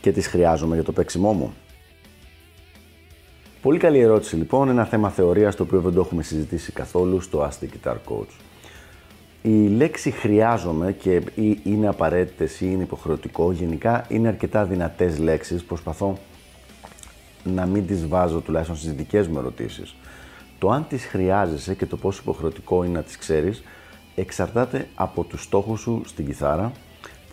και τις χρειάζομαι για το παίξιμό μου. Πολύ καλή ερώτηση λοιπόν, ένα θέμα θεωρίας το οποίο δεν το έχουμε συζητήσει καθόλου στο Ask the Guitar Coach. Η λέξη χρειάζομαι και ή είναι απαραίτητες ή είναι υποχρεωτικό, γενικά είναι αρκετά δυνατές λέξεις, προσπαθώ να μην τις βάζω τουλάχιστον στις δικές μου ερωτήσεις. Το αν τις χρειάζεσαι και το πόσο υποχρεωτικό είναι να τις ξέρεις, εξαρτάται από τους στόχους σου στην κιθάρα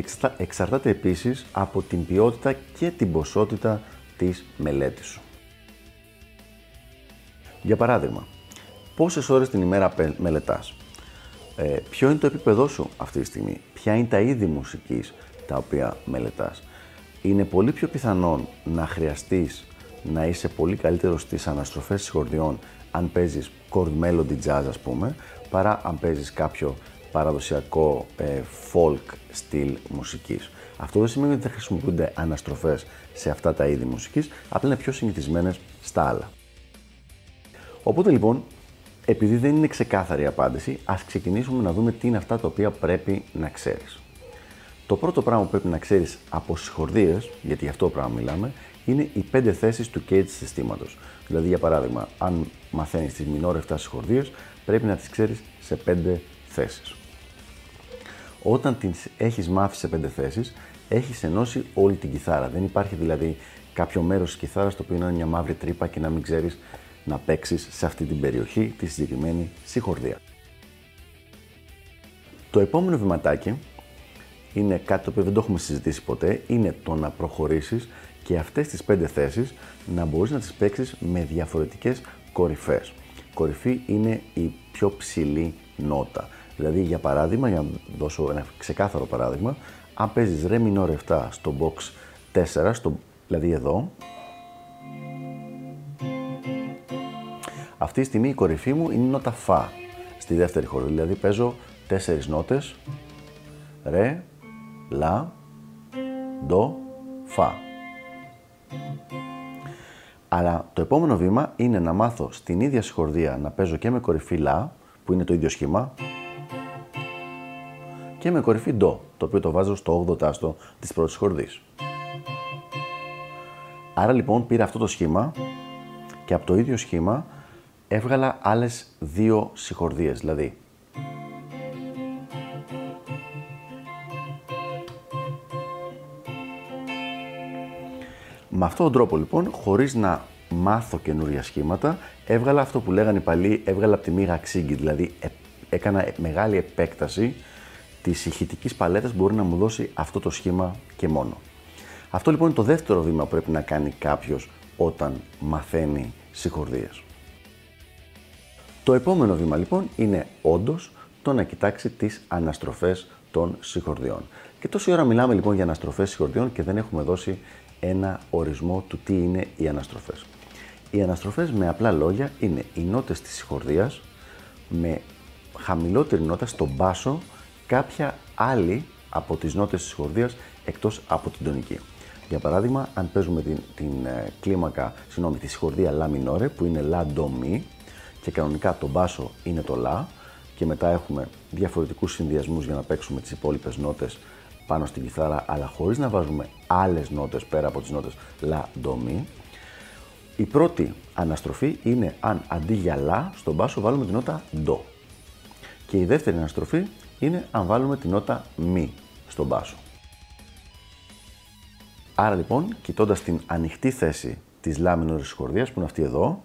και εξαρτάται επίσης από την ποιότητα και την ποσότητα της μελέτης σου. Για παράδειγμα, πόσες ώρες την ημέρα μελετάς, ε, ποιο είναι το επίπεδό σου αυτή τη στιγμή, ποια είναι τα είδη μουσικής τα οποία μελετάς; Είναι πολύ πιο πιθανόν να χρειαστείς να είσαι πολύ καλύτερος στις αναστροφές συγχορδιών αν παίζεις chord melody jazz ας πούμε, παρά αν παίζεις κάποιο παραδοσιακό ε, folk στυλ μουσικής. Αυτό δεν σημαίνει ότι δεν χρησιμοποιούνται αναστροφές σε αυτά τα είδη μουσικής, απλά είναι πιο συνηθισμένες στα άλλα. Οπότε λοιπόν, επειδή δεν είναι ξεκάθαρη η απάντηση, ας ξεκινήσουμε να δούμε τι είναι αυτά τα οποία πρέπει να ξέρεις. Το πρώτο πράγμα που πρέπει να ξέρεις από συγχορδίες, γιατί γι' αυτό πράγμα μιλάμε, είναι οι πέντε θέσεις του cage συστήματος. Δηλαδή, για παράδειγμα, αν μαθαίνεις τις μινόρ 7 συγχορδίες, πρέπει να τις ξέρεις σε πέντε θέσεις. Όταν τις έχεις μάθει σε πέντε θέσεις, έχεις ενώσει όλη την κιθάρα. Δεν υπάρχει δηλαδή κάποιο μέρος της κιθάρας το οποίο είναι μια μαύρη τρύπα και να μην ξέρεις να παίξεις σε αυτή την περιοχή τη συγκεκριμένη συγχορδία. Το επόμενο βηματάκι είναι κάτι το οποίο δεν το έχουμε συζητήσει ποτέ, είναι το να προχωρήσεις και αυτές τις πέντε θέσεις να μπορείς να τις παίξεις με διαφορετικές κορυφές. Κορυφή είναι η πιο ψηλή νότα. Δηλαδή, για παράδειγμα, για να δώσω ένα ξεκάθαρο παράδειγμα, αν παίζεις ρε minor 7 στο box 4, στο, δηλαδή εδώ, αυτή τη στιγμή η κορυφή μου είναι η νότα φα στη δεύτερη χώρα. Δηλαδή παίζω τέσσερις νότες, ρε, λα, ντο, φα. Αλλά το επόμενο βήμα είναι να μάθω στην ίδια συγχορδία να παίζω και με κορυφή λα, που είναι το ίδιο σχήμα, και με κορυφή ντο, το οποίο το βάζω στο 8ο τάστο της πρώτης χορδής. Άρα λοιπόν πήρα αυτό το σχήμα και από το ίδιο σχήμα έβγαλα άλλες δύο συγχορδίες, δηλαδή Με αυτόν τον τρόπο λοιπόν, χωρίς να μάθω καινούρια σχήματα, έβγαλα αυτό που λέγανε οι παλιοί, έβγαλα από τη μήγα ξύγκη, δηλαδή ε, έκανα μεγάλη επέκταση της ηχητικής παλέτας μπορεί να μου δώσει αυτό το σχήμα και μόνο. Αυτό λοιπόν είναι το δεύτερο βήμα που πρέπει να κάνει κάποιος όταν μαθαίνει συγχορδίες. Το επόμενο βήμα λοιπόν είναι όντως το να κοιτάξει τις αναστροφές των συγχορδιών. Και τόση ώρα μιλάμε λοιπόν για αναστροφές συγχορδιών και δεν έχουμε δώσει ένα ορισμό του τι είναι οι αναστροφές. Οι αναστροφές με απλά λόγια είναι οι νότες της συγχορδίας με χαμηλότερη νότα στον μπάσο κάποια άλλη από τις νότες της χορδίας εκτός από την τονική. Για παράδειγμα, αν παίζουμε την, την ε, κλίμακα, συγγνώμη, τη συγχορδία La minore που είναι La Do Mi και κανονικά το μπάσο είναι το La και μετά έχουμε διαφορετικούς συνδυασμούς για να παίξουμε τις υπόλοιπες νότες πάνω στην κιθάρα αλλά χωρίς να βάζουμε άλλες νότες πέρα από τις νότες La Do Mi. Η πρώτη αναστροφή είναι αν αντί για La στον μπάσο βάλουμε την νότα Do. Και η δεύτερη αναστροφή είναι αν βάλουμε την νότα μη στον μπάσο. Άρα λοιπόν, κοιτώντας την ανοιχτή θέση της λάμινορης χορδίας που είναι αυτή εδώ,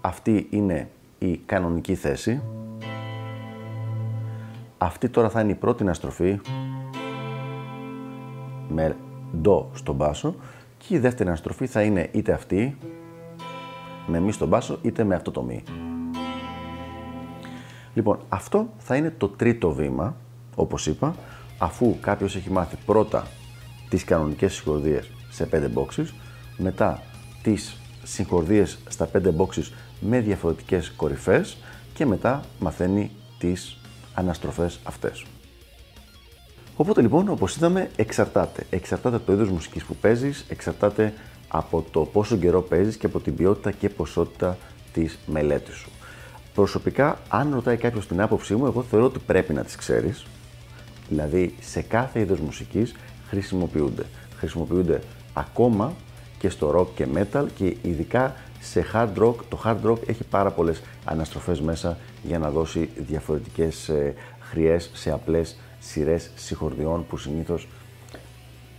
αυτή είναι η κανονική θέση, αυτή τώρα θα είναι η πρώτη αναστροφή με ντο στον μπάσο και η δεύτερη αναστροφή θα είναι είτε αυτή με μη στον μπάσο είτε με αυτό το μη. Λοιπόν, αυτό θα είναι το τρίτο βήμα όπως είπα, αφού κάποιος έχει μάθει πρώτα τις κανονικές συγχορδίες σε 5 boxes, μετά τις συγχορδίες στα 5 boxes με διαφορετικές κορυφές και μετά μαθαίνει τις αναστροφές αυτές. Οπότε λοιπόν, όπως είδαμε, εξαρτάται. Εξαρτάται από το είδος μουσικής που παίζεις, εξαρτάται από το πόσο καιρό παίζεις και από την ποιότητα και ποσότητα της μελέτης σου. Προσωπικά, αν ρωτάει κάποιος την άποψή μου, εγώ θεωρώ ότι πρέπει να τις ξέρεις. Δηλαδή, σε κάθε είδος μουσικής χρησιμοποιούνται. Χρησιμοποιούνται ακόμα και στο rock και metal και ειδικά σε hard rock. Το hard rock έχει πάρα πολλές αναστροφές μέσα για να δώσει διαφορετικές ε, χρειές σε απλές σειρές συγχορδιών που συνήθως,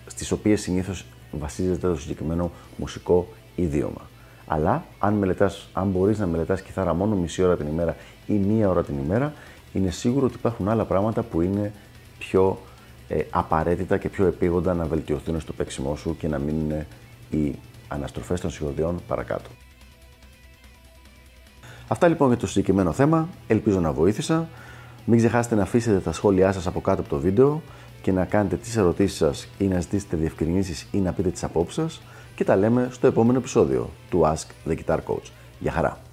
στις οποίες συνήθως βασίζεται το συγκεκριμένο μουσικό ιδίωμα. Αλλά αν, μελετάς, αν μπορείς να μελετάς κιθάρα μόνο μισή ώρα την ημέρα ή μία ώρα την ημέρα, είναι σίγουρο ότι υπάρχουν άλλα πράγματα που είναι πιο ε, απαραίτητα και πιο επίγοντα να βελτιωθούν στο παίξιμό σου και να μείνουν οι αναστροφές των συγχωδιών παρακάτω. Αυτά λοιπόν για το συγκεκριμένο θέμα. Ελπίζω να βοήθησα. Μην ξεχάσετε να αφήσετε τα σχόλιά σας από κάτω από το βίντεο και να κάνετε τις ερωτήσεις σας ή να ζητήσετε διευκρινήσεις ή να πείτε τις απόψεις σας και τα λέμε στο επόμενο επεισόδιο του Ask the Guitar Coach. Γεια χαρά!